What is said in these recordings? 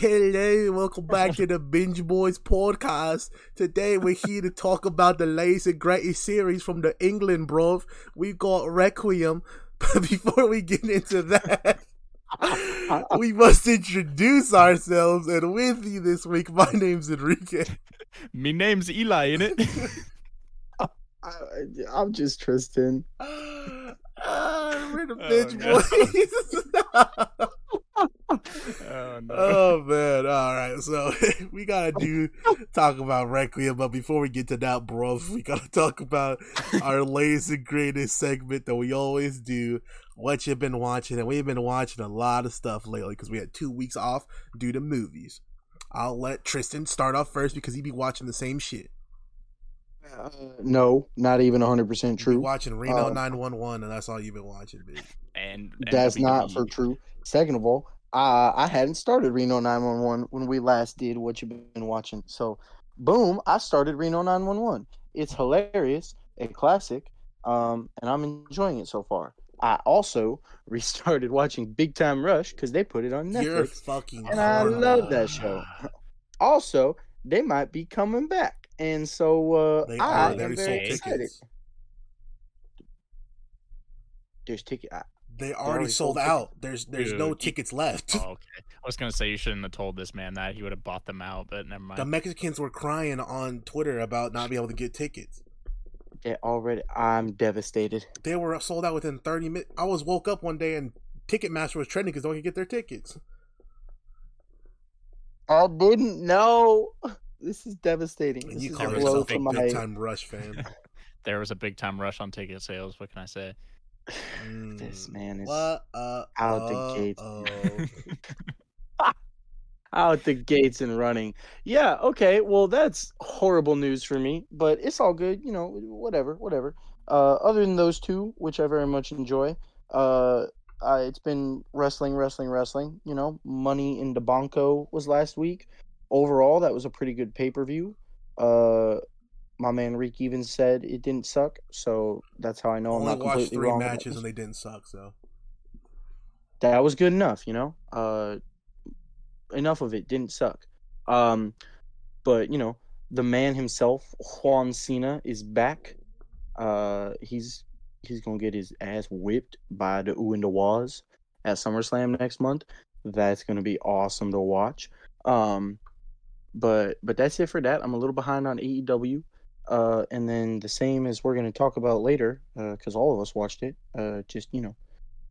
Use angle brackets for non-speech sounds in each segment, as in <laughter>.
hello, welcome back to the Binge Boys podcast. Today we're here to talk about the latest and greatest series from the England, bro. We've got Requiem, <laughs> but before we get into that, <laughs> we must introduce ourselves. And with you this week, my name's Enrique. Me name's Eli, in it. <laughs> I'm just Tristan. Ah, we're the Oh, Binge no. Boys. Oh no. Oh man! All right, so <laughs> we gotta do talk about Requiem, but before we get to that, bro, we gotta <laughs> talk about our latest and greatest segment that we always do. What you've been watching, and we've been watching a lot of stuff lately because we had two weeks off due to movies. I'll let Tristan start off first because he'd be watching the same shit. Uh, no, not even 100% You be true. watching Reno Um, 911, and that's all you've been watching, bitch. and, and That's WWE. not for true. Second of all, uh, I hadn't started Reno 911 when we last did what you've been watching. So, boom, I started Reno 911. It's hilarious, a classic, um, and I'm enjoying it so far. I also <laughs> restarted watching Big Time Rush because they put it on You're Netflix. fucking. And I love that show. Also, they might be coming back, and so uh, They I am very excited. tickets. There's ticket. I, They already already sold sold out. There's there's no Dude, you- tickets left. Oh, okay. I was gonna say you shouldn't have told this man that he would have bought them out, but never mind. The Mexicans were crying on Twitter about not being able to get tickets. they already. I'm devastated. They were sold out within 30 minutes. I was woke up one day and Ticketmaster was trending because no one could get their tickets. I didn't know. This is devastating. This you is call a there was blow yourself to a my. big time rush fan. <laughs> there was a big time rush on ticket sales. What can I say? This Mm. man is What? Uh, out the uh, gates. oh. <laughs> out the gates and running. Yeah. Okay. Well, that's horrible news for me, but it's all good. You know, whatever, whatever. Uh, other than those two, which I very much enjoy, uh, uh, it's been wrestling, wrestling, wrestling. You know, Money in the Bonko was last week. Overall, that was a pretty good pay per view. Uh, my man Reek even said it didn't suck, so that's how I know I'm Only not watched completely three wrong. about matches and they didn't suck, so. that was good enough, you know. Uh, enough of it didn't suck. Um, but you know, the man himself, Juan Cena, is back. Uh, he's he's gonna get his ass whipped by the Ooh and the Waz at SummerSlam next month. That's gonna be awesome to watch. Um, but but that's it for that. I'm a little behind on AEW. Uh, and then the same as we're gonna talk about later, because all of us watched it. Uh, just you know,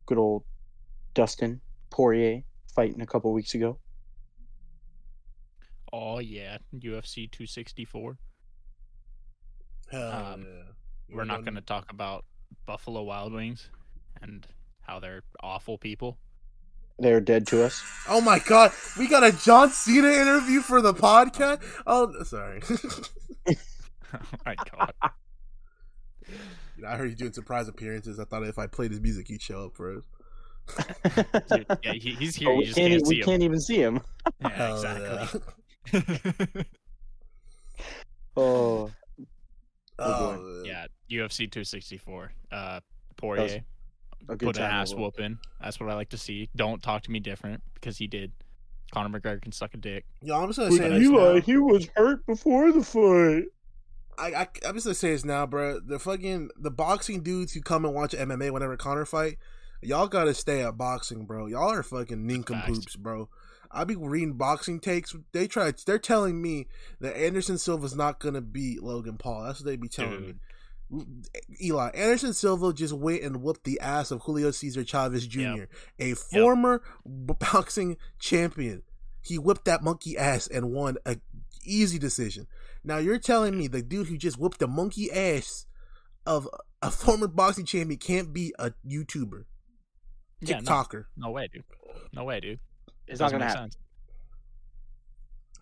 good old Dustin Poirier fighting a couple weeks ago. oh yeah, UFC 264. Um, yeah. We're not gonna talk about Buffalo Wild Wings and how they're awful people. They're dead to us. Oh my god, we got a John Cena interview for the podcast? Oh, sorry. <laughs> oh <laughs> my god. I heard you doing surprise appearances. I thought if I played his music, you'd show up for us. <laughs> Dude, yeah, he, he's here. But You we just can't, can't, see we him. can't even see him. Yeah, Hell exactly. <laughs> Oh, Oh, yeah, UFC 264. Uh, Poirier a good put an ass whooping. That's what I like to see. Don't talk to me different because he did. Conor McGregor can suck a dick. Yeah, I'm just gonna say this Eli, now. he was hurt before the fight. I, I, I'm just gonna say this now, bro. The fucking the boxing dudes who come and watch MMA whenever Conor fight, y'all gotta stay at boxing, bro. Y'all are fucking nincompoops, bro. I be reading boxing takes. They try. They're telling me that Anderson Silva's not gonna beat Logan Paul. That's what they be telling me. Eli Anderson Silva just went and whooped the ass of Julio Cesar Chavez Jr., Yep. a former b- boxing champion. He whipped that monkey ass and won a easy decision. Now you're telling me the dude who just whooped the monkey ass of a former boxing champion can't be a YouTuber, Yeah, no, TikToker? no way, dude. No way, dude. It's Doesn't gonna happen. sense.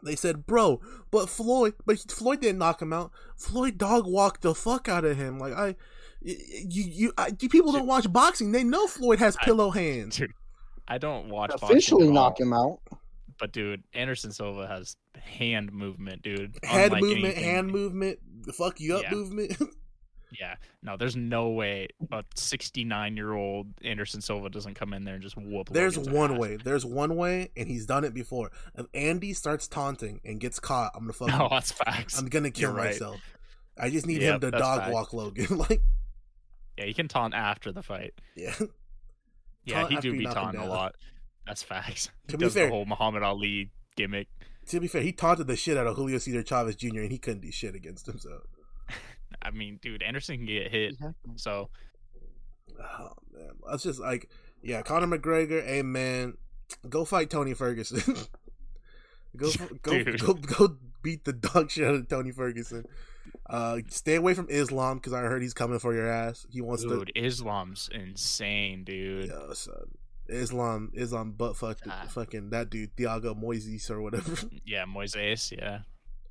They said, bro, but Floyd, but Floyd didn't knock him out. Floyd dog walked the fuck out of him. Like I, you, you, I, you people don't watch boxing. They know Floyd has I- pillow hands. Dude, I don't watch boxing Officially at knock him out. But dude, Anderson Silva has hand movement, dude. Head unlike movement, anything. hand movement, the fuck you up Yeah. movement. <laughs> Yeah, no, there's no way a 69 year old Anderson Silva doesn't come in there and just whoop. There's Logan's one ass. way. There's one way, and he's done it before. If Andy starts taunting and gets caught, I'm gonna <laughs> fuck. Oh, no, that's facts. I'm gonna kill You're right. myself. I just need Yep, him to dog facts. walk Logan. <laughs> like, Yeah, you can taunt after the fight. yeah. Yeah, he do be taunting a lot. That's facts. <laughs> He To be does fair- the whole Muhammad Ali gimmick. To be fair, he taunted the shit out of Julio Cesar Chavez Jr. and he couldn't do shit against him. So, <laughs> I mean, dude, Anderson can get hit. So oh man, that's just like, yeah, Conor McGregor, hey man, go fight Tony Ferguson. <laughs> go, go, Dude. go, go, beat the dog shit out of Tony Ferguson. Uh, stay away from Islam because I heard he's coming for your ass. He wants to dude, Islam's insane, dude. Yeah, son. Islam, Islam, butt fuck, Ah. fucking that dude, Thiago Moises or whatever. <laughs> Yeah, Moises, yeah.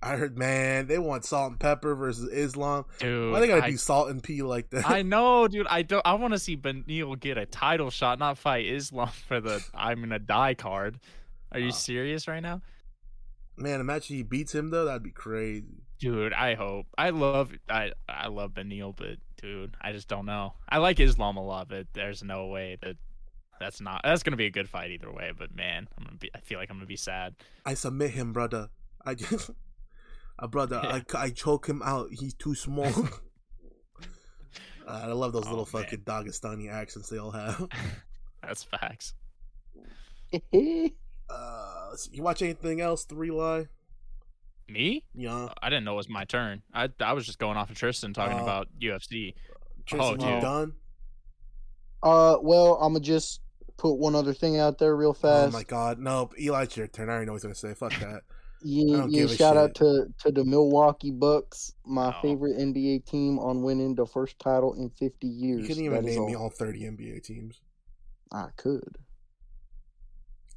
I heard, man, they want salt and pepper versus Islam. Dude, Why they gotta I, do salt and pee like that? I <laughs> know, dude. I don't. I want to see Beneil get a title shot, not fight Islam <laughs> for the "I'm gonna die" card. Are you Wow. serious right now, man, imagine he beats him though. That'd be crazy. dude? I hope. I love. I I love Beneil, but dude, I just don't know. I like Islam a lot, but there's no way that that's not. That's gonna be a good fight either way. But man, I'm gonna be. I feel like I'm gonna be sad. I submit him, brother. I <laughs> just, uh, brother, I, I choke him out. He's too small. <laughs> Uh, I love those Oh, little man. fucking Dagestani accents they all have. <laughs> That's facts. Uh, let's you watch anything else? Three lie. Me? Yeah, I didn't know it was my turn. I I was just going off of Tristan talking Oh. about UFC. Tristan, you dude. done? Uh, well, I'm gonna just put one other thing out there real fast. Oh my god, no, Eli, it's your turn. I already know what he's gonna say. Fuck that. Yeah, yeah. give a Shout out to to the Milwaukee Bucks, my Oh. favorite NBA team, on winning the first title in 50 years. You couldn't even That is name me all. all 30 NBA teams. I could.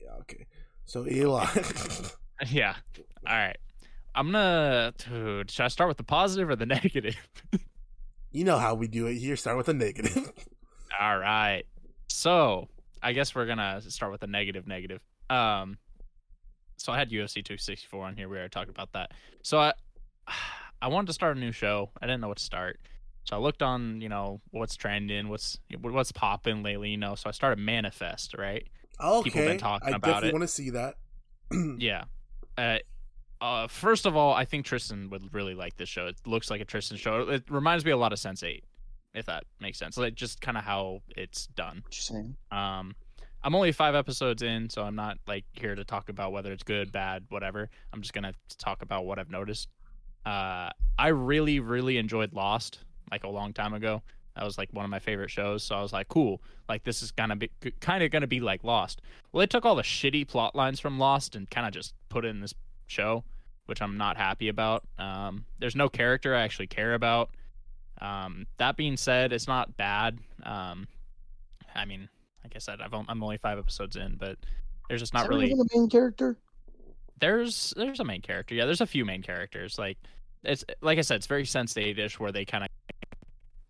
Yeah, okay. So Eli, <laughs> <laughs> Yeah. All right. I'm gonna, dude. Should I start with the positive or the <laughs> negative? you know how we do it here. Start with a negative. All right. So I guess we're gonna start with a negative. Negative. Um. So I had UFC 264 on here. We already talked about that. So I, <sighs> I wanted to start a new show. I didn't know what to start. So I looked on, you know, what's trending, what's what's popping lately, you know. So I started Manifest, right? okay, People been talking about it. I about definitely it. want to see that. <clears throat> Yeah. Uh, uh, first of all, I think Tristan would really like this show. It looks like a Tristan show. It reminds me a lot of Sense8, if that makes sense. Like just kind of how it's done. Um, I'm only five episodes in, so I'm not like here to talk about whether it's good, bad, whatever. I'm just gonna talk about what I've noticed. Uh, I really, really enjoyed Lost like a long time ago. That was like one of my favorite shows. So I was like, cool. Like this is gonna be kind of gonna be like Lost. Well, they took all the shitty plot lines from Lost and kind of just put it in this show, which I'm not happy about. Um, there's no character I actually care about. Um, that being said, it's not bad. Um, I mean, like I said, I've on- I'm only five episodes in, but there's just not really a main character? there's there's a main character. Yeah, there's a few main characters. Like it's like I said, it's very Sense ish where they kind of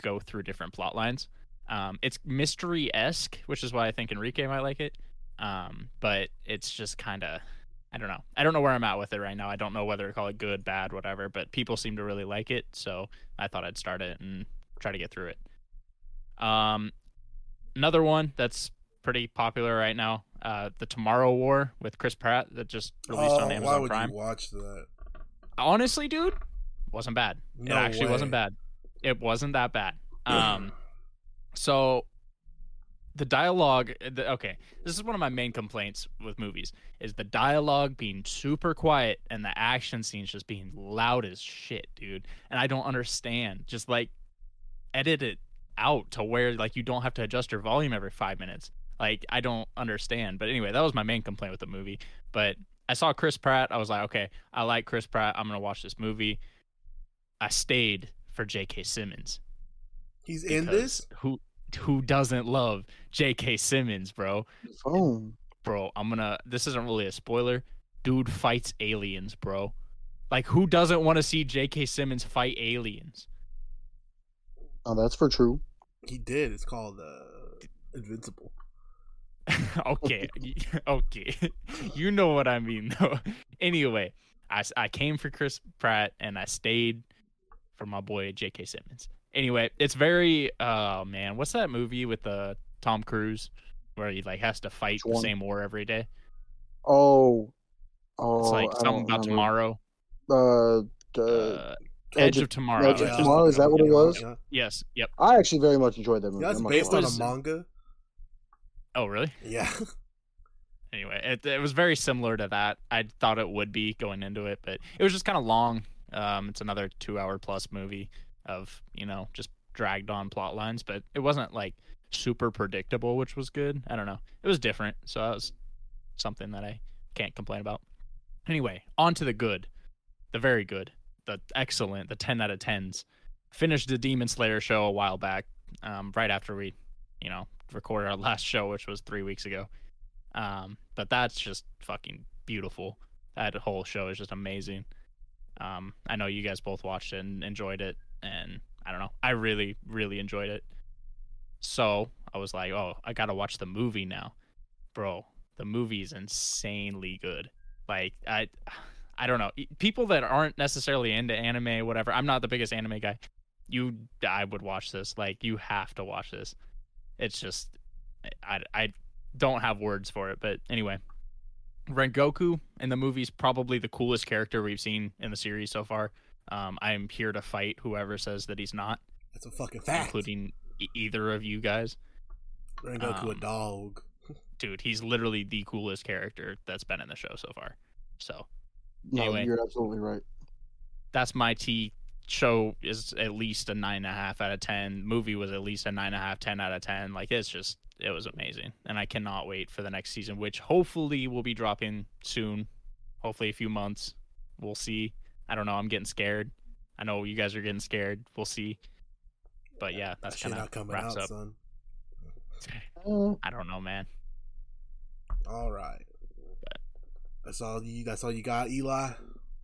go through different plot lines. Um, it's mystery esque, which is why I think Enrique might like it. Um, but it's just kind of I don't know. I don't know where I'm at with it right now. I don't know whether to call it good, bad, whatever. But people seem to really like it, so I thought I'd start it and try to get through it. Um, another one that's pretty popular right now, uh, the Tomorrow War with Chris Pratt that just released on Oh, why Amazon would Prime you watch that? honestly, dude, wasn't bad. No it actually way. wasn't bad. It wasn't that bad. <clears throat> Um, so the dialogue. The, okay, this is one of my main complaints with movies: is the dialogue being super quiet and the action scenes just being loud as shit, dude. And I don't understand. Just like edit it out to where like you don't have to adjust your volume every five minutes. Like I don't understand. But anyway, that was my main complaint with the movie. But I saw Chris Pratt. I was like, okay, I like Chris Pratt. I'm gonna watch this movie. I stayed for J.K. Simmons. He's in this. Who who doesn't love J.K. Simmons, bro? Phone. Bro, I'm gonna. This isn't really a spoiler. Dude fights aliens, bro. Like, who doesn't want to see J.K. Simmons fight aliens? Oh, that's for true. He did. It's called uh, Invincible. <laughs> okay, <laughs> okay, <laughs> you know what I mean, though. Anyway, I, I came for Chris Pratt and I stayed for my boy J.K. Simmons. Anyway, it's very oh man, what's that movie with the Tom Cruise where he like has to fight the same war every day? Oh, oh, It's like something about tomorrow. Uh, uh, Uh, Edge Edge of- of Tomorrow. Edge of yeah. Tomorrow, is that what it was? Yeah, Yes. Yep. I actually very much enjoyed that movie. yeah it's based on a manga. Oh, really? Yeah, <laughs> Anyway, it, it was very similar to that. I thought it would be going into it, but it was just kind of long. Um, it's another two-hour plus movie of you know just dragged on plot lines, but it wasn't like super predictable, which was good. I don't know. It was different, so that was something that I can't complain about. Anyway, on to the good, the very good, the excellent, the ten out of tens. Finished the Demon Slayer show a while back, um, right after we, you know, recorded our <laughs> last show, which was three weeks ago. Um, but that's just fucking beautiful. That whole show is just amazing. Um, I know you guys both watched it and enjoyed it, and I don't know, I really, really enjoyed it. So I was like, oh, I gotta watch the movie now, bro. The movie's insanely good. Like I, I don't know. People that aren't necessarily into anime, whatever. I'm not the biggest anime guy. You, I would watch this. Like you have to watch this. It's just, I, I don't have words for it. But anyway, Rengoku in the movie's probably the coolest character we've seen in the series so far. Um, I'm here to fight whoever says that he's not, that's a fucking fact. including e- either of you guys. Rengoku a um, dog. Dude, he's literally the coolest character that's been in the show so far. So No, Anyway. you're absolutely right. that's my T. Show is at least a nine and a half out of ten. Movie was at least a nine and a half, ten out of ten. Like it's just it was amazing, and I cannot wait for the next season, which hopefully will be dropping soon. Hopefully, a few months. We'll see. I don't know. I'm getting scared. I know you guys are getting scared. We'll see. But yeah, that's shit kind of wraps out, up. son. Uh, I don't know, man. All right. That's all you. That's all you got, Eli.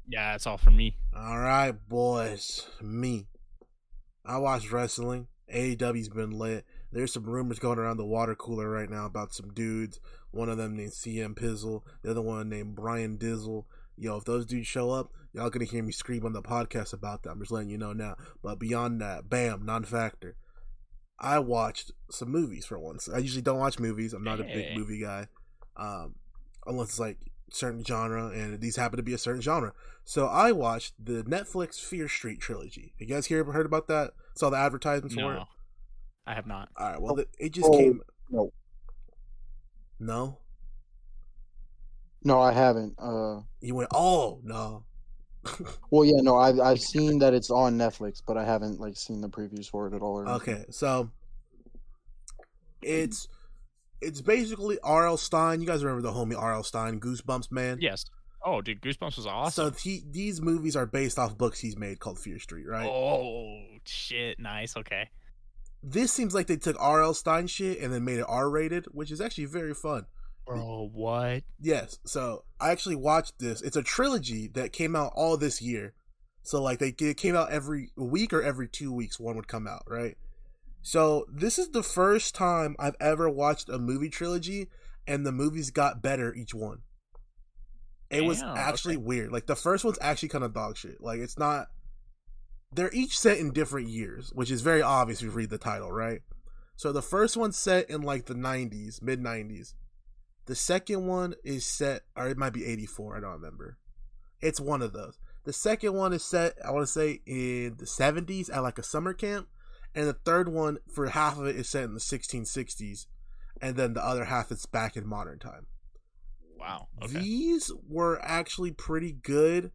Yeah, that's all for me. All right, boys. Me. I watch wrestling. AEW's been lit. There's some rumors going around the water cooler right now about some dudes. One of them named CM Pizzle. The other one named Brian Dizzle. Yo, if those dudes show up, y'all gonna hear me scream on the podcast about that. I'm just letting you know now. But beyond that, bam, non-factor. I watched some movies for once. I usually don't watch movies. I'm not a big movie guy, um, unless it's like certain genre, and these happen to be a certain genre. So I watched the Netflix Fear Street trilogy. You guys hear heard about that? Saw the advertisements for it. No, I have not. All right. Well, Oh, it just oh, came. no. No, no, I haven't. Uh, you went. Oh no. <laughs> well, yeah, no, I've I've seen that it's on Netflix, but I haven't like seen the previews for it at all. Or. Okay, so it's it's basically R.L. Stine. You guys remember the homie R.L. Stine, Goosebumps man? Yes. Oh, dude, Goosebumps was awesome. So he, these movies are based off books he's made called Fear Street, right? Oh shit! Nice. Okay. This seems like they took R.L. Stine shit and then made it R-rated, which is actually very fun. Bro, what? Yes. So I actually watched this. It's a trilogy that came out all this year. So like they it came out every week or every two weeks one would come out, right? So this is the first time I've ever watched a movie trilogy and the movies got better each one. It was actually okay. weird. Like the first one's actually kind of dog shit. Like it's not they're each set in different years, which is very obvious if you read the title, right? So the first one's set in like the 90s, mid 90s. The second one is set, or it might be 84, I don't remember. It's one of those. The second one is set, I want to say, in the 70s at like a summer camp. And the third one, for half of it, is set in the 1660s. And then the other half is back in modern time. Wow. Okay. These were actually pretty good.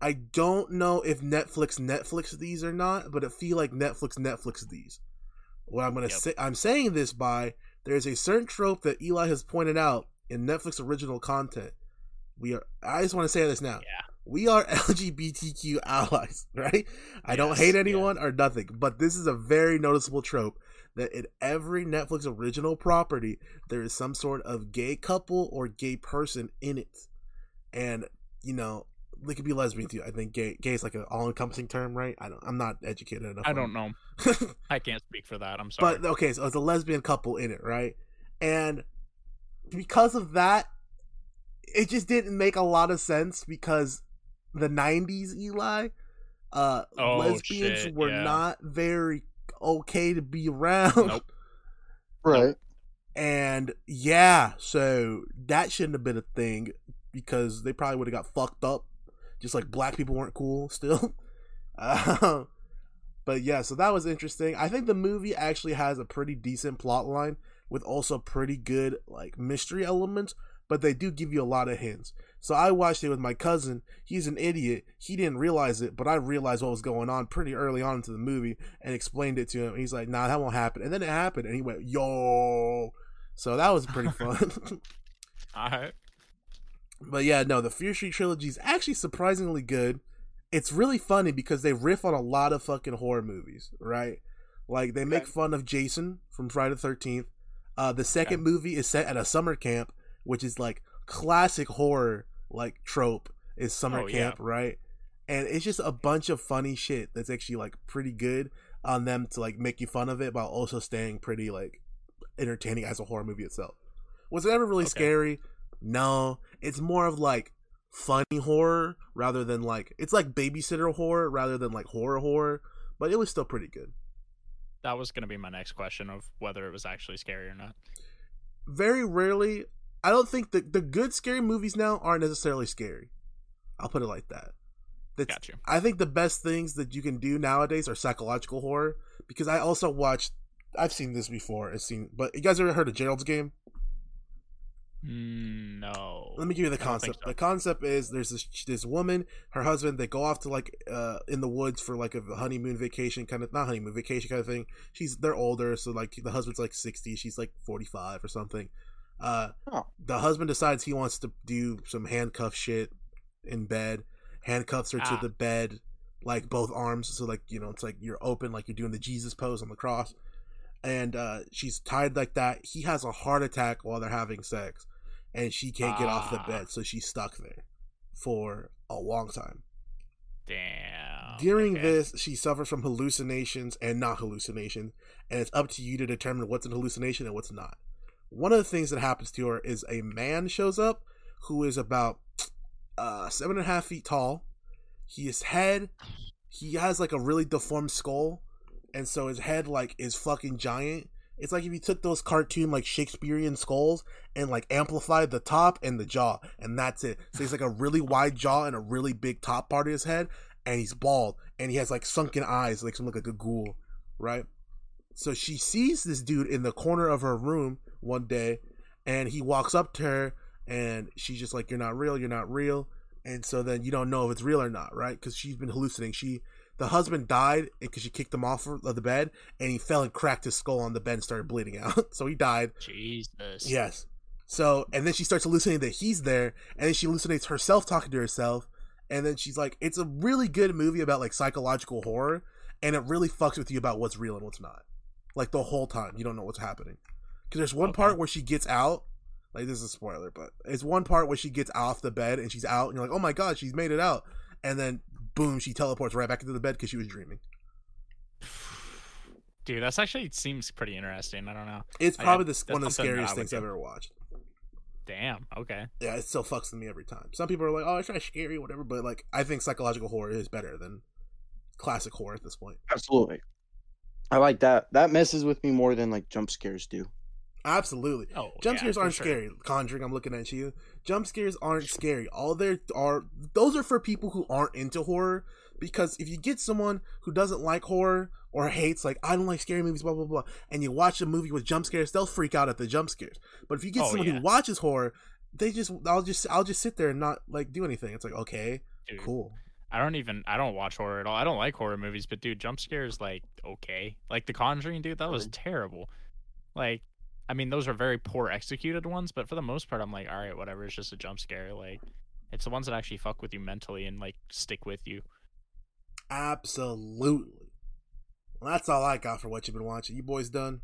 I don't know if Netflix Netflix these or not, but I feel like Netflix Netflix these. What I'm gonna Yep. say, I'm saying this by there's a certain trope that Eli has pointed out in Netflix original content. We are. I just want to say this now. Yeah. We are <laughs> LGBTQ allies, right? I don't hate anyone or nothing, but this is a very noticeable trope that in every Netflix original property there is some sort of gay couple or gay person in it, and you know they could be lesbian too. I think gay gay is like an all encompassing term, right? I don't. I'm not educated enough. I don't know. <laughs> I can't speak for that. I'm sorry. But okay, so it's a lesbian couple in it, right? And because of that, it just didn't make a lot of sense because the '90s Eli, Uh, Oh, lesbians shit, were yeah. not very okay to be around. Nope. Right. And yeah, so that shouldn't have been a thing because they probably would have got fucked up, just like black people weren't cool still. Uh, <laughs> but yeah, so that was interesting. I think the movie actually has a pretty decent plot line with also pretty good like mystery elements, but they do give you a lot of hints. So I watched it with my cousin. He's an idiot. He didn't realize it, but I realized what was going on pretty early on into the movie and explained it to him. He's like, "Nah, that won't happen." And then it happened, and he went, "Yo!" So that was pretty <laughs> fun. <laughs> All right. But yeah, no, the Fear Street trilogy is actually surprisingly good. It's really funny because they riff on a lot of fucking horror movies, right? Like they make fun of Jason from Friday the Thirteenth. Uh, the second movie is set at a summer camp, which is like classic horror like trope is summer Oh, yeah. camp, right? And it's just a bunch of funny shit that's actually like pretty good on them to like make you fun of it while also staying pretty like entertaining as a horror movie itself. Was it ever really Okay. scary? No. It's more of like funny horror rather than like it's like babysitter horror rather than like horror horror, but it was still pretty good. That was gonna be my next question of whether it was actually scary or not. Very rarely I don't think the the good scary movies now aren't necessarily scary. I'll put it like that. That's, Got you. I think the best things that you can do nowadays are psychological horror because I also watched I've seen this before. I've seen but you guys ever heard of Gerald's game? Mm, no. Let me give you the I don't think concept. so. The concept is there's this this woman, her husband, they go off to like uh in the woods for like a honeymoon vacation kind of not honeymoon vacation kind of thing. She's they're older, so like the husband's like 60, she's like 45 or something. Uh Oh. the husband decides he wants to do some handcuff shit in bed. Handcuffs her to Ah. the bed like both arms so like you know it's like you're open like you're doing the Jesus pose on the cross. And uh she's tied like that. He has a heart attack while they're having sex and she can't get off the Ah. bed, so she's stuck there for a long time. Damn. During okay. this, she suffers from hallucinations and not hallucinations, and it's up to you to determine what's an hallucination and what's not. One of the things that happens to her is a man shows up who is about uh, seven and a half feet tall. His head, he has like a really deformed skull, and so his head like is fucking giant. It's like if you took those cartoon like Shakespearean skulls and like amplified the top and the jaw, and that's it. So he's like a really wide jaw and a really big top part of his head, and he's bald, and he has like sunken eyes, like some look like a ghoul, right? So she sees this dude in the corner of her room one day, and he walks up to her, and she's just like, "You're not real. You're not real." And so then you don't know if it's real or not, right? Because she's been hallucinating. She, the husband died because she kicked him off of the bed, and he fell and cracked his skull on the bed and started bleeding out. <laughs> so he died. Jesus. Yes. So, and then she starts hallucinating that he's there, and then she hallucinates herself talking to herself, and then she's like, it's a really good movie about like psychological horror, and it really fucks with you about what's real and what's not. Like the whole time, you don't know what's happening. Because there's one Okay. part where she gets out, like this is a spoiler, but it's one part where she gets off the bed and she's out, and you're like, oh my god, she's made it out, and then boom, she teleports right back into the bed because she was dreaming. <sighs> Dude, that's actually seems pretty interesting. I don't know. It's I- probably the, one of the something that I scariest things do. I've ever watched. Damn. Okay. yeah, it still fucks with me every time. Some people are like, "Oh, it's not scary, whatever," but like, I think psychological horror is better than classic horror at this point. Absolutely. I like that. That messes with me more than like jump scares do. Absolutely, Oh, jump yeah, scares aren't sure. scary. Conjuring, I'm looking at you. Jump scares aren't scary. All there are, those are for people who aren't into horror. Because if you get someone who doesn't like horror or hates, like I don't like scary movies, blah blah blah, and you watch a movie with jump scares, they'll freak out at the jump scares. But if you get Oh, someone yeah. who watches horror, they just, I'll just, I'll just sit there and not like do anything. It's like okay, Dude, cool. I don't even. I don't watch horror at all. I don't like horror movies, but dude, jump scares like okay. Like The Conjuring, dude, that was terrible. Like, I mean, those are very poor executed ones, but for the most part, I'm like, all right, whatever. It's just a jump scare. Like, it's the ones that actually fuck with you mentally and like stick with you. Absolutely. Well, that's all I got for what you've been watching. You boys done?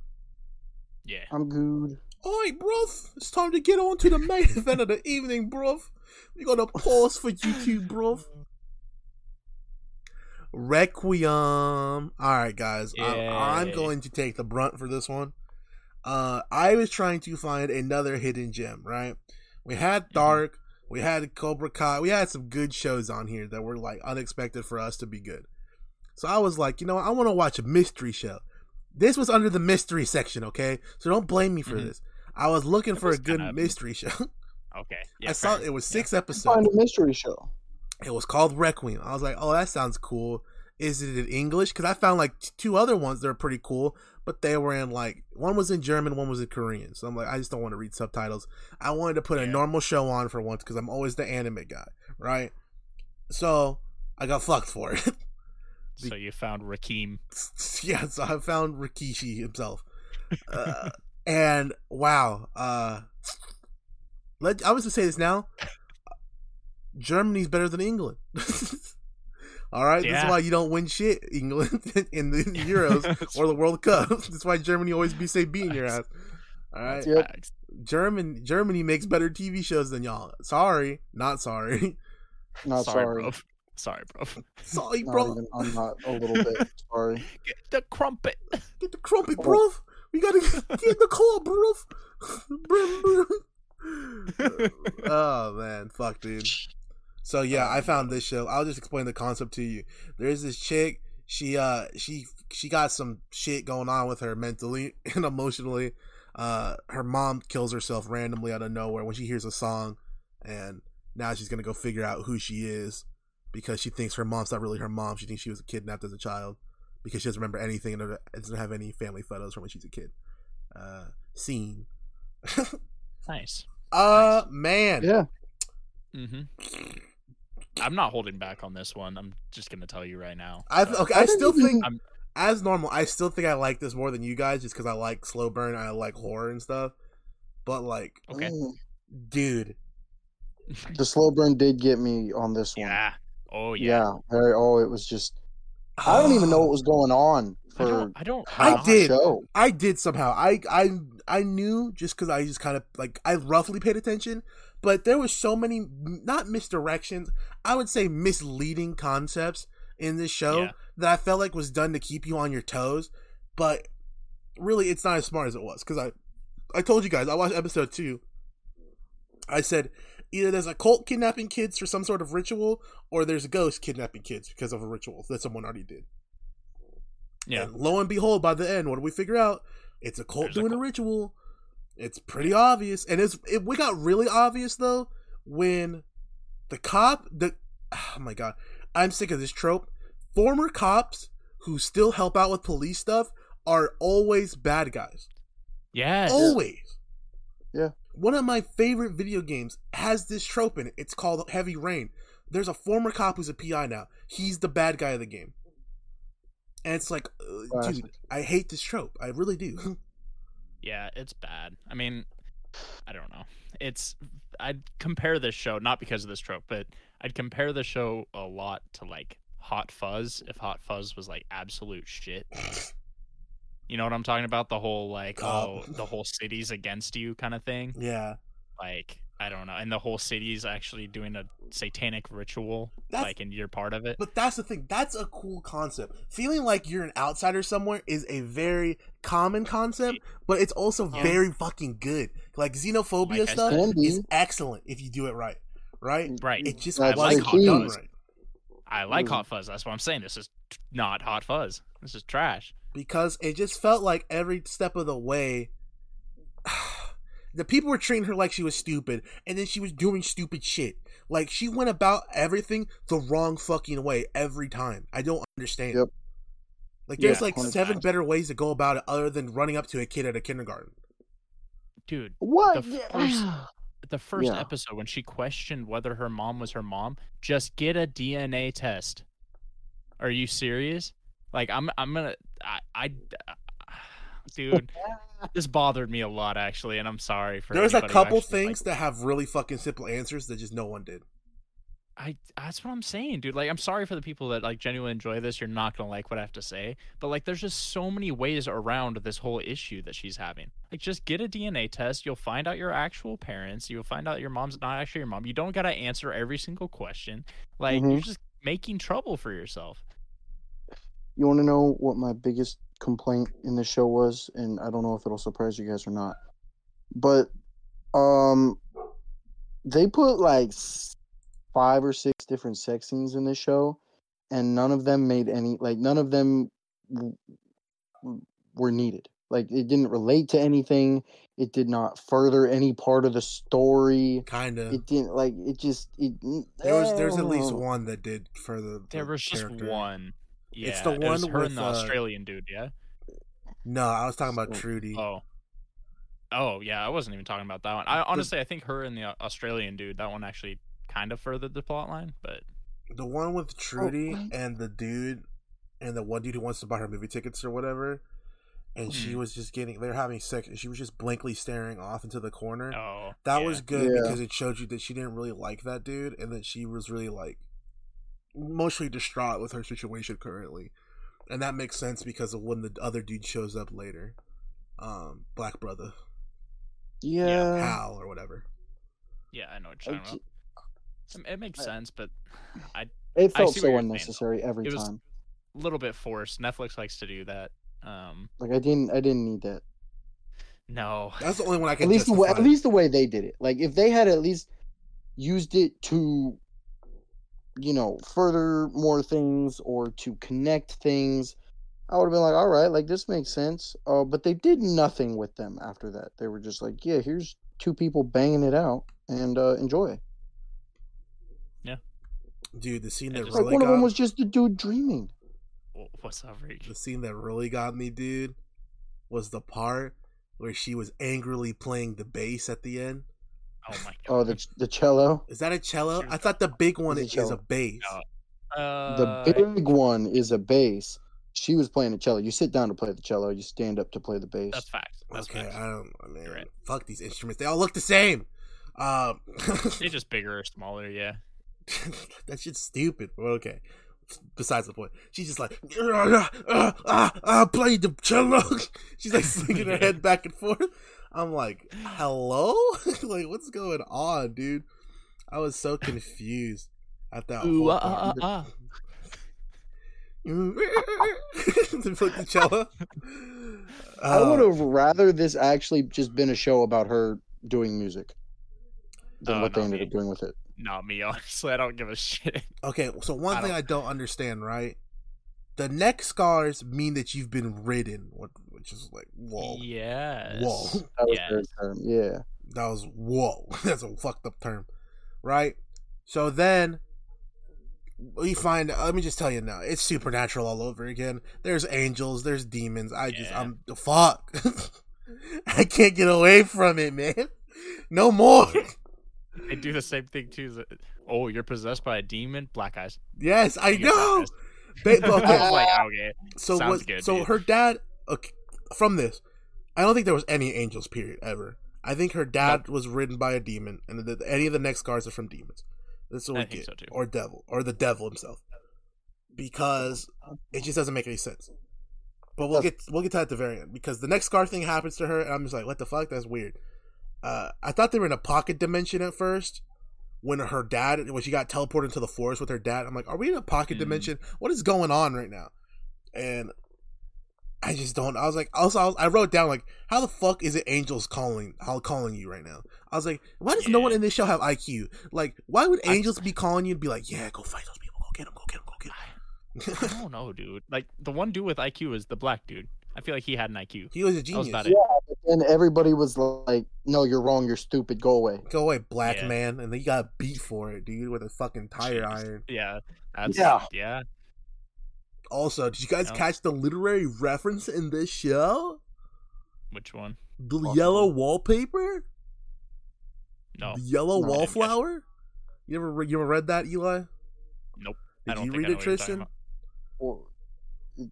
Yeah. I'm good. Alright, bruv. It's time to get on to the main <laughs> event of the evening, bruv. We got to pause for YouTube, bruv. Requiem. Alright, guys. I'm, I'm going to take the brunt for this one. Uh, I was trying to find another hidden gem, right? We had Dark. We had Cobra Kai. We had some good shows on here that were like unexpected for us to be good. So I was like, you know. I want to watch a mystery show. This was under the mystery section, okay? So don't blame me for Mhm. this. I was looking It for a good kinda- mystery show. <laughs> Okay. Yeah, I saw it was Yeah. six Find episodes. a mystery show. It was called Requiem. I was like, oh, that sounds cool. Is it in English? Because I found like t- two other ones that are pretty cool, but they were in like one was in German, one was in Korean. So I'm like, I just don't want to read subtitles. I wanted to put a normal show on for once because I'm always the anime guy, right? So I got fucked for it. <laughs> So you found Rakim. <laughs> yeah, so I found Rikishi himself. Uh, and wow, uh let I was to say this now. Germany's better than England. <laughs> All right, this is why you don't win shit, England, <laughs> in the Euros <laughs> or the World Cup. <laughs> That's why Germany always be say beating your ass. All right, Yep. German Germany makes better TV shows than y'all. Sorry, not sorry. Not sorry. bro. Sorry, bro. sorry, Not bro. even, I'm not a little bit sorry. Get the crumpet. Get the crumpet, Oh. bro. We gotta get in the car, bro. Brum, brum. oh man, fuck, dude. So yeah, I found this show. I'll just explain the concept to you. There's this chick. She uh she she got some shit going on with her mentally <laughs> and emotionally. Uh, her mom kills herself randomly out of nowhere when she hears a song, and now she's gonna go figure out who she is because she thinks her mom's not really her mom. She thinks she was kidnapped as a child because she doesn't remember anything and doesn't have any family photos from when she's a kid. Uh, scene. <laughs> nice. uh, man. Yeah. hmm <sniffs> <laughs> I'm not holding back on this one. I'm just gonna tell you right now. I So- okay. I still think I'm- as normal. I still think I like this more than you guys, just because I like slow burn. I like horror and stuff. But like, Okay. Mm. dude, <laughs> The slow burn did get me on this one. Yeah. Oh yeah. Yeah. Very. Oh, it was just. I don't even know <sighs> what was going on I for don't. I don't. I did. show. I did somehow. I I I knew just because I just kind of like I roughly paid attention, but there was so many not misdirections. I would say misleading concepts in this show Yeah. that I felt like was done to keep you on your toes. But really, it's not as smart as it was because I I told you guys I watched episode two. I said either there's a cult kidnapping kids for some sort of ritual, or there's a ghost kidnapping kids because of a ritual that someone already did. Yeah. And lo and behold, by the end, what do we figure out? It's a cult There's doing a, cult. ritual. It's pretty obvious, and it's it, we got really obvious though when the cop. The <sighs> oh my god, I'm sick of this trope. Former cops who still help out with police stuff are always bad guys. Yes. Always. Yeah. One of my favorite video games has this trope in it. It's called Heavy Rain. There's a former cop who's a PI now. He's the bad guy of the game. And it's like, uh, dude, I hate this trope. I really do. <laughs> Yeah, it's bad. I mean, I don't know. It's I'd compare this show not because of this trope, but I'd compare the show a lot to like Hot Fuzz if Hot Fuzz was like absolute shit. You know what I'm talking about? The whole like Cop. oh the whole city's against you kind of thing. yeah. Like I don't know, and the whole city's actually doing a satanic ritual, That's- like, and you're part of it. But that's the thing. That's a cool concept. Feeling like you're an outsider somewhere is a very common concept, but it's also Yeah. very fucking good. Like xenophobia Like stuff said- is excellent if you do it right. Right? Right. It just That's wasn't the key. done right. I like Mm. Hot Fuzz. That's what I'm saying. This is not Hot Fuzz. This is trash. because it just felt like every step of the way <sighs> the people were treating her like she was stupid and then she was doing stupid shit like she went about everything the wrong fucking way every time i don't understand Yep. like there's Yeah, like 100%. seven better ways to go about it other than running up to a kid at a kindergarten Dude, What? The first- <sighs> the first Yeah. episode when she questioned whether her mom was her mom, just get a DNA test. Are you serious? Like I'm I'm gonna I, I dude, <laughs> this bothered me a lot actually, and I'm sorry for. That. There's a couple actually, like, things that have really fucking simple answers that just no one did I that's what I'm saying, dude. Like I'm sorry for the people that like genuinely enjoy this. You're not gonna like what I have to say, but like there's just so many ways around this whole issue that she's having. Like just get a DNA test. You'll find out your actual parents. You'll find out your mom's not actually your mom. You don't gotta answer every single question. Like you're Mhm. just making trouble for yourself. You want to know what my biggest complaint in the show was, and I don't know if it'll surprise you guys or not, but um, they put like five or six different sex scenes in this show, and none of them made any like none of them w- w- were needed. Like it didn't relate to anything. It did not further any part of the story. Kind of. It didn't like it just it. There was there's at least one that did for the. There the was just one. Yeah, It's the it was one her with, and the uh, Australian dude. Yeah. No, I was talking about So- Trudy. Oh. Oh yeah, I wasn't even talking about that one. I honestly, I think her and the Australian dude, that one actually kind of furthered the plot line, but The one with Trudy what? and the dude and the one dude who wants to buy her movie tickets or whatever. And she Hmm. was just getting they're having sex and she was just blankly staring off into the corner. oh, that yeah. was good Yeah. because it showed you that she didn't really like that dude and that she was really like emotionally distraught with her situation currently. And that makes sense because of when the other dude shows up later. Um, Black Brother, Yeah. Hal or whatever. Yeah, I know what you're talking ju- about. It- It makes I- sense, but I It felt see what so you're saying, unnecessary every It was- time. a little bit forced. Netflix likes to do that. Um, Like I didn't I didn't need that. no, That's the only one I can At least the way, at least the way they did it. Like if they had at least used it to you know, further more things or to connect things, I would have been like, all right, like this makes sense. Uh, but they did nothing with them after that. They were just like, yeah, here's two people banging it out and uh, enjoy. Yeah. Dude, the scene that just- Like really one of them was just a dude dreaming. What's up, Rick? the scene that really got me, dude, was the part where she was angrily playing the bass at the end. Oh my god. <laughs> Oh, the the cello. Is that a cello? She I thought the big one It's a is a bass. No. Uh, The big one is a bass. She was playing the cello. You sit down to play the cello. You stand up to play the bass. That's facts. That's okay, facts. I don't. Man, You're right. fuck these instruments. They all look the same. Um, <laughs> They're just bigger or smaller. Yeah. <laughs> that shit's stupid. Well, okay. Besides the point, she's just like, ah, ah, ah, ah, play the cello. she's like swinging her head back and forth. I'm like, hello? <laughs> like, what's going on, dude? I was so confused at that Ooh, whole part. ah, <laughs> to play the cello. I Uh, would have rather this actually just been a show about her doing music than Oh, what they ended me. up doing with it. Not me, <laughs> honestly. I don't give a shit. Okay, so one I thing don't- I don't understand, right? The neck scars mean that you've been ridden, what- which is like, whoa, Yes. whoa. <laughs> That was Yes. their term. Yeah. That was whoa. <laughs> That's a fucked up term, right? So then we find. Uh, let me just tell you now, it's supernatural all over again. There's angels, there's demons. I just, I'm the fuck. <laughs> I can't get away from it, man. No more. They do the same thing too. Oh, you're possessed by a demon? Black eyes. yes, I You know. black Ba- okay, was like, okay. so Sounds what? good, so dude. her dad. Okay, from this, I don't think there was any angels. Period. Ever. I think her dad was ridden by a demon, and the, any of the next scars are from demons. That's what I we think get, so, too. or devil, or the devil himself, because it just doesn't make any sense. But we'll get we'll get to that at the very end because the next scar thing happens to her, and I'm just like, what the fuck? That's weird. Uh, I thought they were in a pocket dimension at first. When her dad, when she got teleported into the forest with her dad, I'm like, are we in a pocket Mm. dimension? What is going on right now? And I just don't. I was like, also, I, was, I wrote down like, how the fuck is it angels calling, how calling you right now? I was like, why does no one in this show have IQ? Like, why would I- angels be calling you and be like, yeah, go fight those people, go get them, go get them, go get them? I them? don't know, dude. Like the one dude with IQ is the black dude. I feel like he had an IQ. he was a That was genius. about Yeah, it. but everybody was like, "No, you're wrong. You're stupid. Go away." Go away, black Yeah. man, and then you got beat for it, dude, with a fucking tire Jeez. iron. Yeah. That's Yeah. yeah. Also, did you guys No. catch the literary reference in this show? Which one? The Possibly. yellow wallpaper, No. the yellow No, I didn't catch it. wallflower. You ever re- you ever read that, Eli? Nope. Did I don't you think read I know it, what you're talking Tristan? about. Or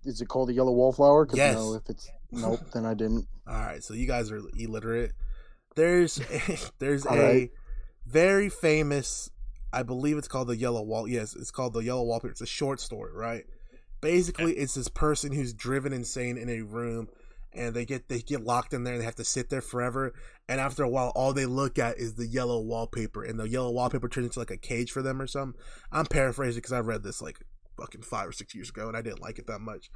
is it called the yellow wallflower? 'Cause Yes. No, if it's nope, then I didn't. All right, so you guys are illiterate. There's <laughs> there's All a right. very famous, I believe it's called the Yellow Wall. Yes, it's called the Yellow Wallpaper. It's a short story, right? Basically, it's this person who's driven insane in a room, and they get they get locked in there and they have to sit there forever. And after a while, all they look at is the yellow wallpaper, and the yellow wallpaper turns into like a cage for them or something. I'm paraphrasing because I read this like fucking five or six years ago, and I didn't like it that much.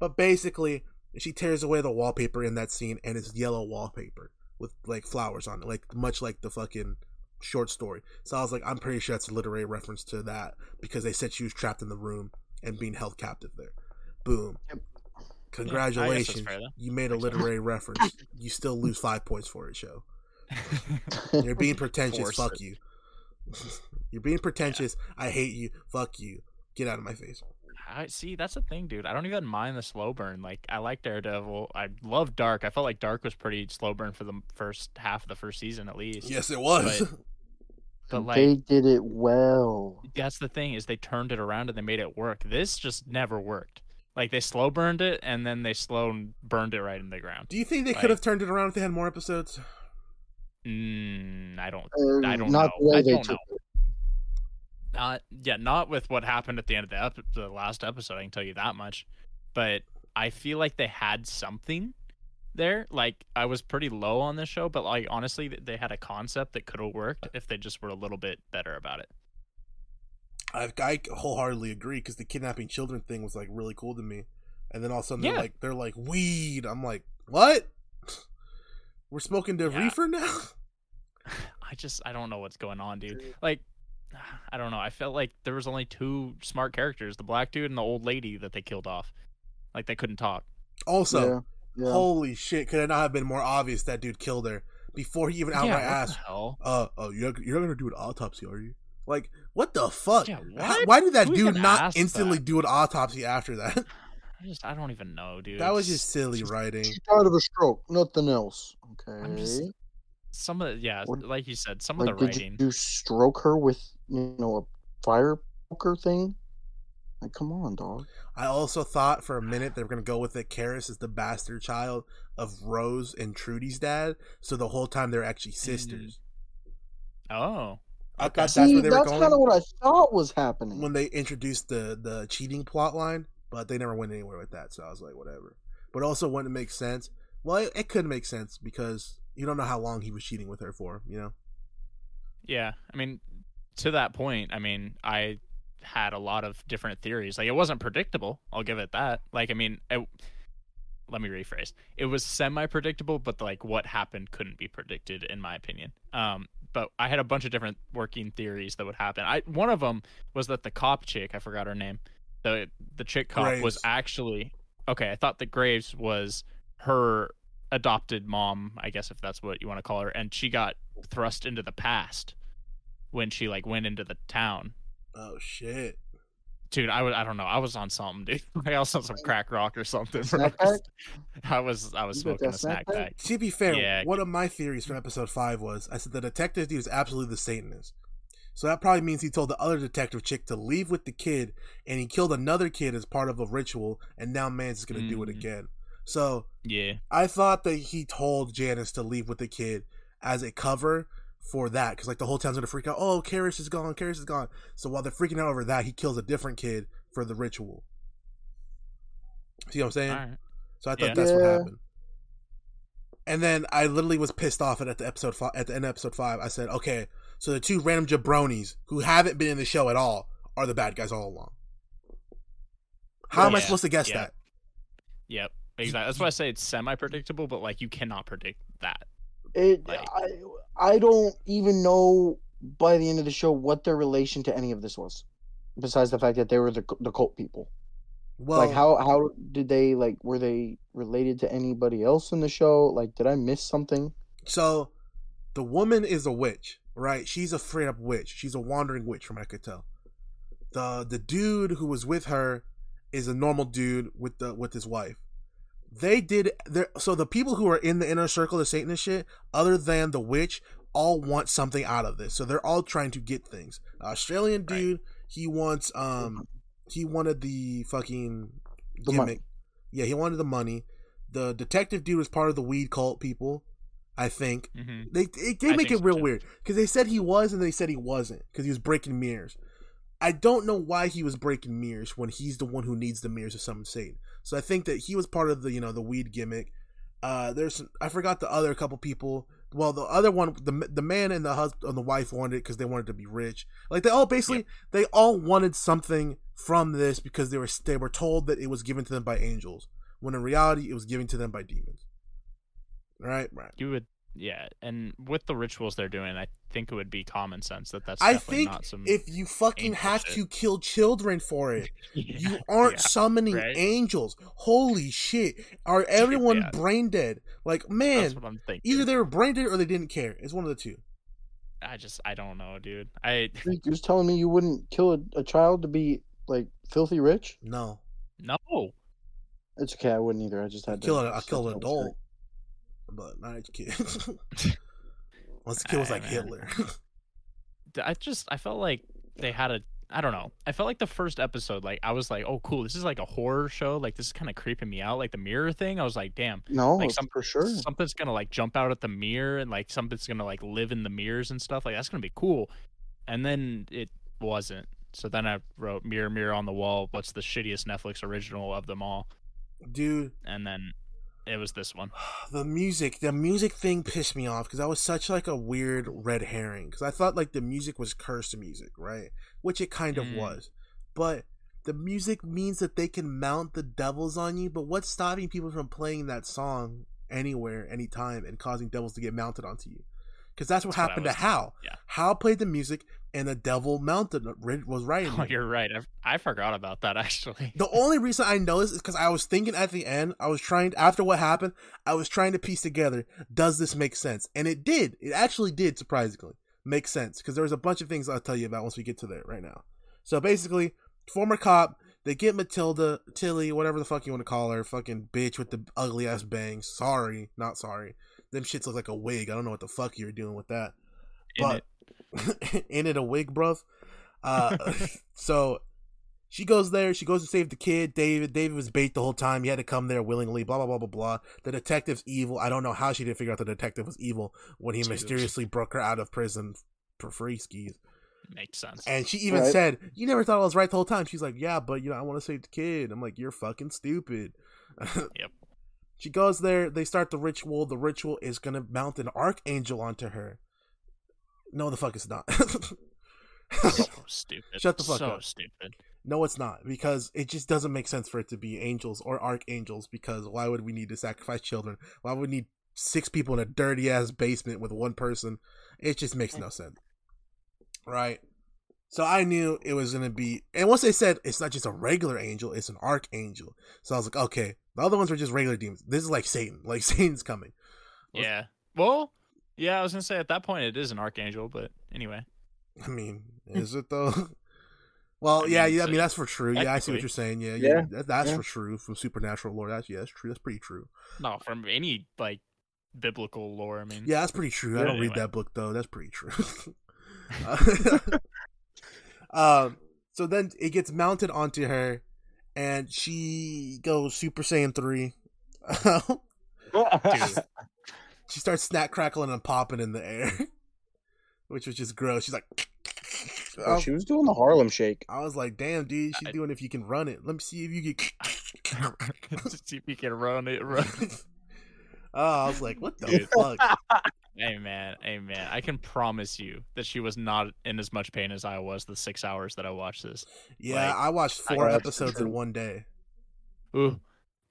But basically, she tears away the wallpaper in that scene, and it's yellow wallpaper with like flowers on it, like much like the fucking short story. So I was like, I'm pretty sure that's a literary reference to that because they said she was trapped in the room and being held captive there. Boom. Yep. Congratulations. fair, you made a literary reference. <laughs> You still lose five points for it, show. <laughs> You're being pretentious. Force Fuck it. you. <laughs> You're being pretentious. I hate you. Fuck you. Get out of my face. I see. That's the thing, dude. I don't even mind the slow burn. Like, I like Daredevil. I love Dark. I felt like Dark was pretty slow burn for the first half of the first season, at least. Yes, it was. But- But like, they did it well. that's the thing is they turned it around and they made it work. This just never worked. Like they slow burned it and then they slow burned it right in the ground. Do you think they Like- could have turned it around if they had more episodes? Mm, I don't. Uh, I don't not know. the way I they don't took know. Not yeah, not with what happened at the end of the, ep- the last episode. I can tell you that much. But I feel like they had something there. Like I was pretty low on this show, but like honestly, they had a concept that could have worked if they just were a little bit better about it. I, I wholeheartedly agree because the kidnapping children thing was like really cool to me, and then all of a sudden they're like they're like weed. I'm like, what? <laughs> We're smoking the Yeah. reefer now. <laughs> <sighs> I just I don't know what's going on, dude. Like <sighs> I don't know. I felt like there was only two smart characters, the black dude and the old lady that they killed off. Like they couldn't talk. Also, yeah, yeah. holy shit, could it not have been more obvious that dude killed her before he even outright yeah, what asked, the hell? "Uh, uh, you're you're not gonna do an autopsy, are you?" Like, what the fuck? Yeah, How- why did that Who dude not instantly that? do an autopsy after that? <laughs> I just I don't even know, dude. that was just silly writing. She died of a stroke, nothing else. Okay. I'm just- some of the, yeah, What- like you said, some like, of the did writing. you stroke her with you know a fire poker thing? Like, come on, dog. I also thought for a minute they were gonna go with it. Karis is the bastard child of Rose and Trudy's dad, so the whole time they're actually mm. sisters. Oh, I Okay. thought that's See, where they were that's going kind of what I thought was happening. when they introduced the the cheating plot line, but they never went anywhere with that. So I was like, whatever. But also wouldn't make sense. Well, it, it could make sense because you don't know how long he was cheating with her for. You know. yeah. I mean, to that point, I mean, I had a lot of different theories. Like it wasn't predictable. I'll give it that. Like I mean, it, let me rephrase. It was semi predictable, but like what happened couldn't be predicted in my opinion. Um, but I had a bunch of different working theories that would happen. I one of them was that the cop chick, I forgot her name, the the chick cop was actually okay. I thought that Graves was her adopted mom, I guess if that's what you want to call her, and she got thrust into the past when she like went into the town. Oh shit. Dude, I was I don't know. I was on something, dude. <laughs> I was on some crack rock or something. Snack bro. <laughs> I was I was You smoking a snack snack pack. To be fair, Yeah. one of my theories from episode five was I said the detective dude is absolutely the Satanist. So that probably means he told the other detective chick to leave with the kid, and he killed another kid as part of a ritual, and now Mans is gonna do it Mm. again. So Yeah. I thought that he told Janice to leave with the kid as a cover for that, because like the whole town's gonna freak out. Oh, Karis is gone. Karis is gone. So while they're freaking out over that, he kills a different kid for the ritual. See what I'm saying? All right. So I thought Yeah. that's what happened. And then I literally was pissed off at the episode five, at the end of episode five. I said, okay, so the two random jabronis who haven't been in the show at all are the bad guys all along. How am I supposed to guess yeah. that? Yep. Exactly. That's why I say it's semi predictable, but like you cannot predict that. It, Like- I, I don't even know by the end of the show what their relation to any of this was, besides the fact that they were the the cult people. Well, like how how did they like were they related to anybody else in the show? Like did I miss something? so the woman is a witch, right? She's a straight up witch. She's a wandering witch, from what I could tell. The the dude who was with her is a normal dude with the with his wife. They did there so the people who are in the inner circle of Satan and shit, other than the witch, all want something out of this. So they're all trying to get things. Australian Right. dude, he wants um he wanted the fucking The money. Yeah, he wanted the money. The detective dude was part of the weed cult people, I think. hmm They they, they make it real too. weird because they said he was and they said he wasn't because he was breaking mirrors. I don't know why he was breaking mirrors when he's the one who needs the mirrors to summon Satan. So I think that he was part of the you know the weed gimmick. Uh, there's I forgot the other couple people. Well, the other one, the the man and the husband and the wife wanted it because they wanted to be rich. Like they all basically they all wanted something from this because they were they were told that it was given to them by angels when in reality it was given to them by demons. Right, right. You would yeah, and with the rituals they're doing, I think it would be common sense that that's I think not some. if you fucking have shit. to kill children for it, <laughs> Yeah, you aren't yeah. summoning right? angels. Holy shit. Are everyone yeah. brain dead? Like, That's man, what I'm thinking. either they were brain dead or they didn't care. It's one of the two. I just I don't know, dude. I <laughs> You're just telling me you wouldn't kill a, a child to be like filthy rich? No. no. It's okay. I wouldn't either. I just had to Kill an, I set kill an adult. But not a kid. Unless the kid was like man. Hitler. <laughs> I just I felt like they had a I don't know. I felt like the first episode, like I was like, oh cool, this is like a horror show. Like this is kind of creeping me out. Like the mirror thing, I was like, damn, No, Like some- for sure. something's gonna like jump out at the mirror and like something's gonna like live in the mirrors and stuff. Like that's gonna be cool. And then it wasn't. So then I wrote Mirror Mirror on the Wall. What's the shittiest Netflix original of them all? Dude, And then it was this one. <sighs> the music, the music thing pissed me off because that was such like a weird red herring. Because I thought like the music was cursed music, right? Which it kind of Mm. was, but the music means that they can mount the devils on you. But what's stopping people from playing that song anywhere, anytime, and causing devils to get mounted onto you? Because that's what That's happened was- to Hal. yeah. Hal played the music, and the devil mounted was right. Oh, you're right. I, I forgot about that <laughs> actually. The only reason I know this is because I was thinking at the end, I was trying, after what happened, I was trying to piece together, does this make sense? And it did. It actually did, surprisingly, make sense. Because there was a bunch of things I'll tell you about once we get to there right now. So basically, former cop, they get Matilda, Tilly, whatever the fuck you want to call her, fucking bitch with the ugly ass bangs. Sorry, not sorry. Them shits look like a wig. I don't know what the fuck you're doing with that. In But it. <laughs> in it a wig, bruv. Uh, <laughs> so she goes there. She goes to save the kid. David. David was bait the whole time. He had to come there willingly. Blah blah blah blah blah. The detective's evil. I don't know how she didn't figure out the detective was evil when he Jesus. mysteriously broke her out of prison for free skis. Makes sense. And she even Right. said, "You never thought I was right the whole time." She's like, "Yeah, but you know, I want to save the kid." I'm like, "You're fucking stupid." <laughs> Yep. She goes there. They start the ritual. The ritual is gonna mount an archangel onto her. No, the fuck it's not. <laughs> so <laughs> stupid. Shut the fuck so up. stupid. no, it's not because it just doesn't make sense for it to be angels or archangels. Because why would we need to sacrifice children? Why would we need six people in a dirty ass basement with one person? It just makes no sense, right? So I knew it was gonna be, and once they said it's not just a regular angel, it's an archangel. So I was like, okay, the other ones were just regular demons. This is like Satan, <laughs> like Satan's coming. Was- Yeah. Well, yeah, I was gonna say at that point it is an archangel, but anyway. I mean, hmm. is it though? <laughs> well, I yeah, mean, yeah. I mean, that's for true. Yeah, I see what you're saying. Yeah, Yeah, yeah, that, that's yeah. for true from supernatural lore. That's yeah, that's true. That's pretty true. No, from any like biblical lore. I mean, Yeah, that's pretty true. I don't read that book though. That's pretty true. <laughs> um, so then it gets mounted onto her, and she goes Super Saiyan three. <laughs> <laughs> She starts snack crackling and popping in the air, <laughs> which was just gross. She's like, Oh, she was doing the Harlem Shake. I was like, damn, dude, she's I- doing if you can run it. Let me see if you can. Just see if you can run it. Run. Oh, I was like, what the Dude. fuck? hey man, hey man, I can promise you that she was not in as much pain as I was the six hours that I watched this. Yeah, Like, I watched four got episodes in one day, Ooh,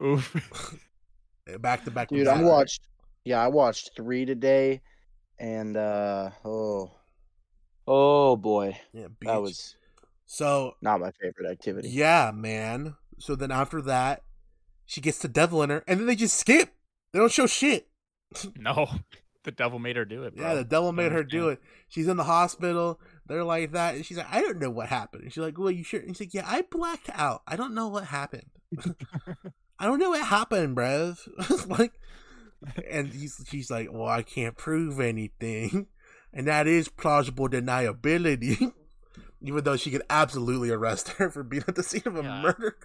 ooh. <laughs> <laughs> back to back. Dude, I back. watched. Yeah, I watched three today, and uh oh, oh boy, Yeah, that was so. not my favorite activity. Yeah, man. So then after that, she gets the devil in her, and then they just skip. They don't show shit. <laughs> no, <laughs> the devil made her do it. Bro. Yeah, the devil made her do it. She's in the hospital. They're like that, and she's like, "I don't know what happened." And she's like, "Well, you sure?" And he's like, "Yeah, I blacked out. I don't know what happened. <laughs> I don't know what happened, bruv." like, and he's she's like, "Well, I can't prove anything, and that is plausible deniability." Even though she could absolutely arrest her for being at the scene of a Yeah. murder.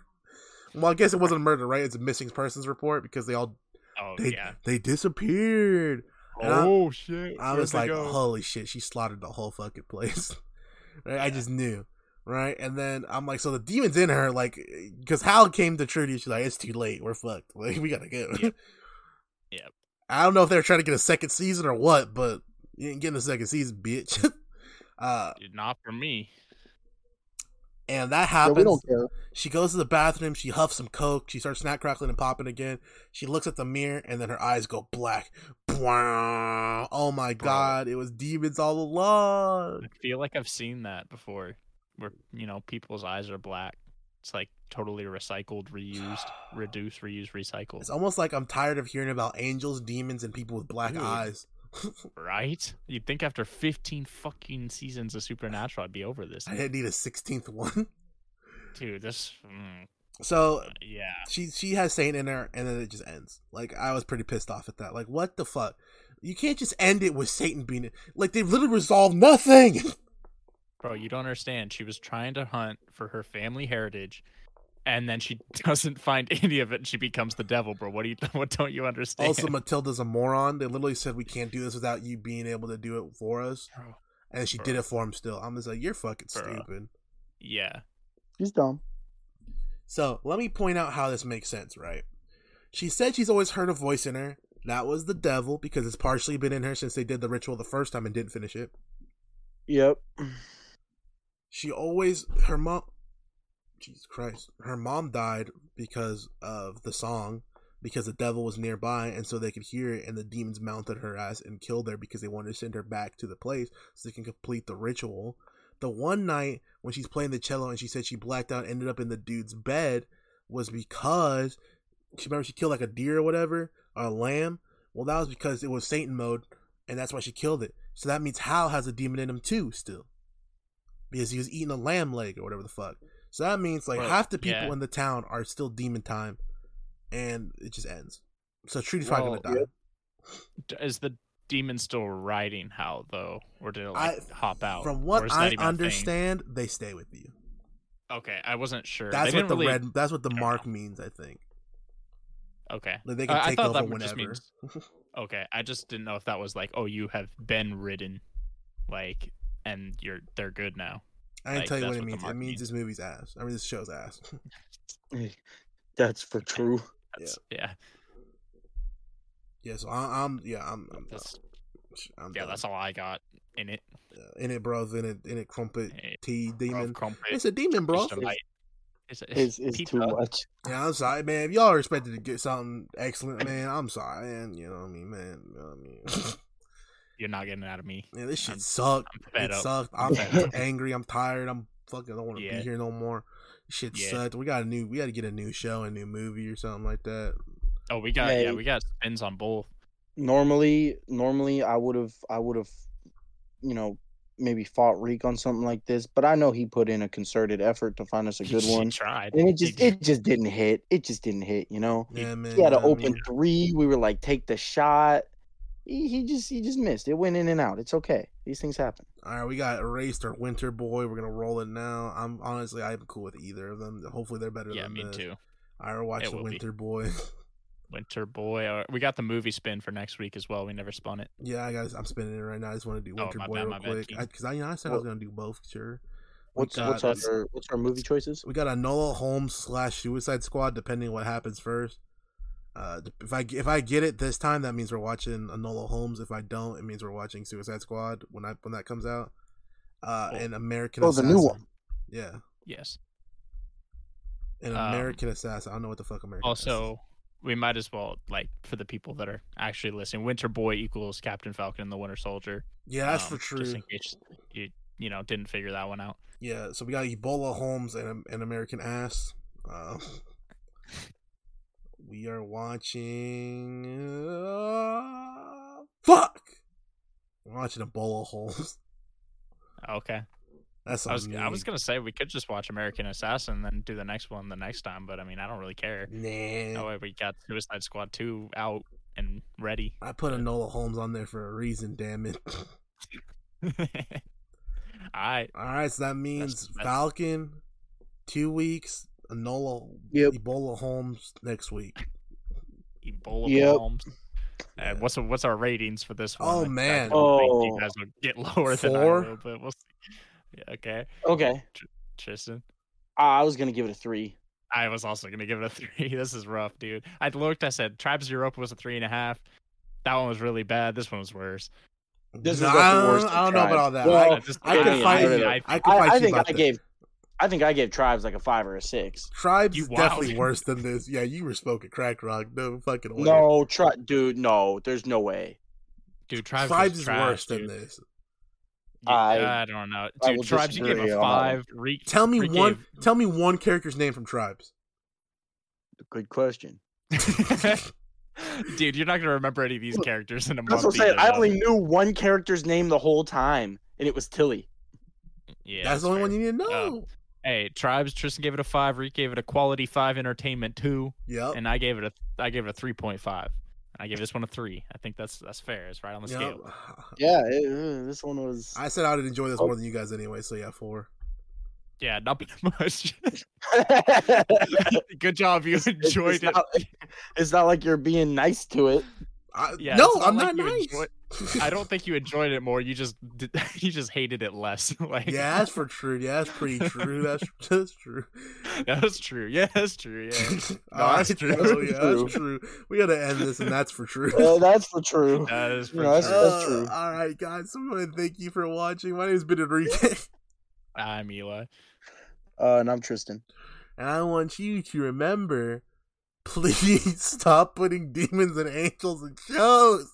Well, I guess it wasn't a murder, right? It's a missing persons report because they all Oh they yeah. they disappeared. And I- oh shit. I Where'd was like, go? holy shit, she slaughtered the whole fucking place. <laughs> right? I just knew. Right? And then I'm like, so the demon's in her, like, because Hal came to Trudy, she's like, it's too late. We're fucked. <laughs> Like, we gotta go. Yep. <laughs> Yep. I don't know if they're trying to get a second season or what, but you ain't getting a second season, bitch. uh, not for me. And that Yeah, happens. we don't care. She goes to the bathroom. She huffs some coke. She starts snack crackling and popping again. She looks at the mirror, and then her eyes go black. Bwah. Oh my Bro. god! It was demons all along. I feel like I've seen that before, where you know people's eyes are black. It's like totally recycled, reused, <sighs> reduced, reused, recycled. It's almost like I'm tired of hearing about angels, demons, and people with black Dude. eyes. Right? You'd think after 15 fucking seasons of Supernatural, I'd be over this. I didn't need a sixteenth one. Dude, this. Mm, So uh, yeah. she she has Saint in her, and then it just ends. Like I was pretty pissed off at that. Like what the fuck? You can't just end it with Satan being it. Like they've literally resolved nothing. <laughs> Bro, you don't understand. She was trying to hunt for her family heritage, and then she <laughs> doesn't find any of it, and she becomes the devil, bro. What do you? <laughs> What don't you understand? also, Matilda's a moron. They literally said we can't do this without you being able to do it for us, and she Bro. did it for him. Still, I'm just like you're fucking Bro. stupid. yeah. She's dumb. So let me point out how this makes sense, right? She said she's always heard a voice in her. That was the devil because it's partially been in her since they did the ritual the first time and didn't finish it. Yep. She always her mom Jesus Christ. Her mom died because of the song because the devil was nearby and so they could hear it and the demons mounted her ass and killed her because they wanted to send her back to the place so they can complete the ritual. The one night when she's playing the cello and she said she blacked out ended up in the dude's bed was because she remember she killed like a deer or whatever or a lamb. Well, that was because it was Satan mode, and that's why she killed it. So that means Hal has a demon in him too, still, because he was eating a lamb leg or whatever the fuck. So that means like Bro, half the people yeah. in the town are still demon time, and it just ends. So Trudy's probably gonna die. Is the demon still riding Hal though, or did it like I- hop out? From what I even a thing? understand, they stay with you. Okay, I wasn't sure. That's They what the really- red. That's what the mark know. means. I think. Okay. Like they can I take thought over that just whenever. means- <laughs> Okay, I just didn't know if that was like, oh, you have been ridden, like, and you're they're good now. I didn't Like, tell you what it means. It means means. this movie's ass. I mean, this show's ass. <laughs> That's for true. That's, yeah, yeah. So I, I'm. Yeah. I'm. I'm, that's I'm yeah, done. that's all I got in it. Uh, in it, bros. In it. In it. Crumpet. Eh, T demon. crumpet, It's a demon, bro. just a light- It's, It's, it's too much. Yeah, I'm sorry, man. If y'all are expected to get something excellent, man, I'm sorry, man. You know what I mean, man. You know what I mean. <laughs> You're not getting it out of me. Man, this shit I'm- sucked. I'm fed It up. sucked. I'm I'm fed <laughs> up. angry. I'm tired. I'm fucking. I don't want to Yeah. be here no more. Shit Yeah. sucked. We got a new. We got to get a new show, a new movie, or something like that. Oh, we got Hey. yeah, we got spins on both. Normally, normally I would have, I would have, you know, maybe fought Reek on something like this, but I know he put in a concerted effort to find us a <laughs> good He one, tried. and it just, did. it just didn't hit. It just didn't hit. You know, Yeah, man. he had you an I open mean? three. We were like, take the shot. He, he just, he just missed. It went in and out. It's okay. These things happen. All right, we got erased or Winter Boy. We're gonna roll it now. I'm honestly, I'm cool with either of them. Hopefully, they're better yeah, than me this. too. I watch the will be. Winter Boy. <laughs> Winter Boy. We got the movie spin for next week as well. We never spun it. yeah, I got. I'm spinning it right now. I just want to do Oh, Winter my Boy bad, real my bad, quick King. because I, you know, I said I was gonna do both. Sure. We What's got- what's our what's our movie choices? We got Enola Holmes slash Suicide Squad, depending what happens first. Uh, if I if I get it this time, that means we're watching Enola Holmes. If I don't, it means we're watching Suicide Squad when I when that comes out. Uh, Oh. and American Assassin. Oh, the new one. Yeah, Yes. and Um, American Assassin. I don't know what the fuck American. Assassin Also, we might as well like for the people that are actually listening. Winter Boy equals Captain Falcon and the Winter Soldier. Yeah, that's um, for true. Just in case you you know didn't figure that one out. Yeah, so we got Ebola Holmes and an American Ass. Uh, we are watching. Uh, fuck. We're watching Ebola Holmes. <laughs> Okay. That's I was I was gonna say we could just watch American Assassin and then do the next one the next time, but I mean I don't really care. Nah. That way we got Suicide Squad two out and ready. I put Enola Holmes on there for a reason. Damn it. <laughs> <laughs> Alright. All right, so that means that's- Falcon, two weeks. Enola, Yep. Ebola Holmes next week. Ebola Yep. bombs. Uh, what's what's our ratings for this one? Oh, I- I man. don't think Oh. you guys will get <laughs> lower than I Four? will, but we'll see. Yeah, okay, Okay, Tristan. I was gonna give it a three. I was also gonna give it a <laughs> three. This is rough, dude. I looked. I said Tribes of Europa was a three and a half. That one was really bad. This one was worse. This is Nah, definitely I worse don't, I don't know about all that. Well, I, I just I yeah, can fight no, you. no, no. I can I, fight I think I that. gave I think I gave Tribes like a five or a six. Tribes You is definitely wowed. worse than this. Yeah, you were smoking crack rock. No fucking way. No, try, dude. No, there's no way. Dude, Tribes, Tribes is trash, worse dude. than this. Yeah, I- I, don't know, dude. Tribes, you gave disagree a on that one. five. Reek, Tell me Reek one. Tell me one character's name from Tribes. Good question. <laughs> dude, you're not gonna remember any of these characters in a That's month. what I'm saying. I only knew one character's name the whole time, and it was Tilly. Yeah, That's the only fair. one you need to oh. know. Oh. Hey, Tribes. Tristan gave it a five. Reek gave it a quality five. Entertainment two, Yeah. and I gave it a I gave it a three point five. I gave this one a three. I think that's that's fair. It's right on the Yep. scale. <laughs> Yeah, it, uh, this one was. I said I would enjoy this Oh. more than you guys anyway. So yeah, four. Yeah, not <laughs> much. <laughs> Good job. You enjoyed it's it. Not, it's not like you're being nice to it. I, Yeah, no, not I'm like not nice. enjoy- I don't think you enjoyed it more. You just <laughs> you just hated it less. <laughs> like yeah, that's for true. Yeah, that's pretty true. That's <laughs> that's true. that's true. Yeah, that's true. Yeah, All that's right, true. bro, That's yeah, true. that's true. We gotta end this, and that's for true. Uh, that's for true. that is for No, that's- that's true. all right, guys. So we want to thank you for watching. My name is Ben Enrique, I'm Eli. Uh, and I'm Tristan. and I want you to remember, please stop putting demons and angels in shows.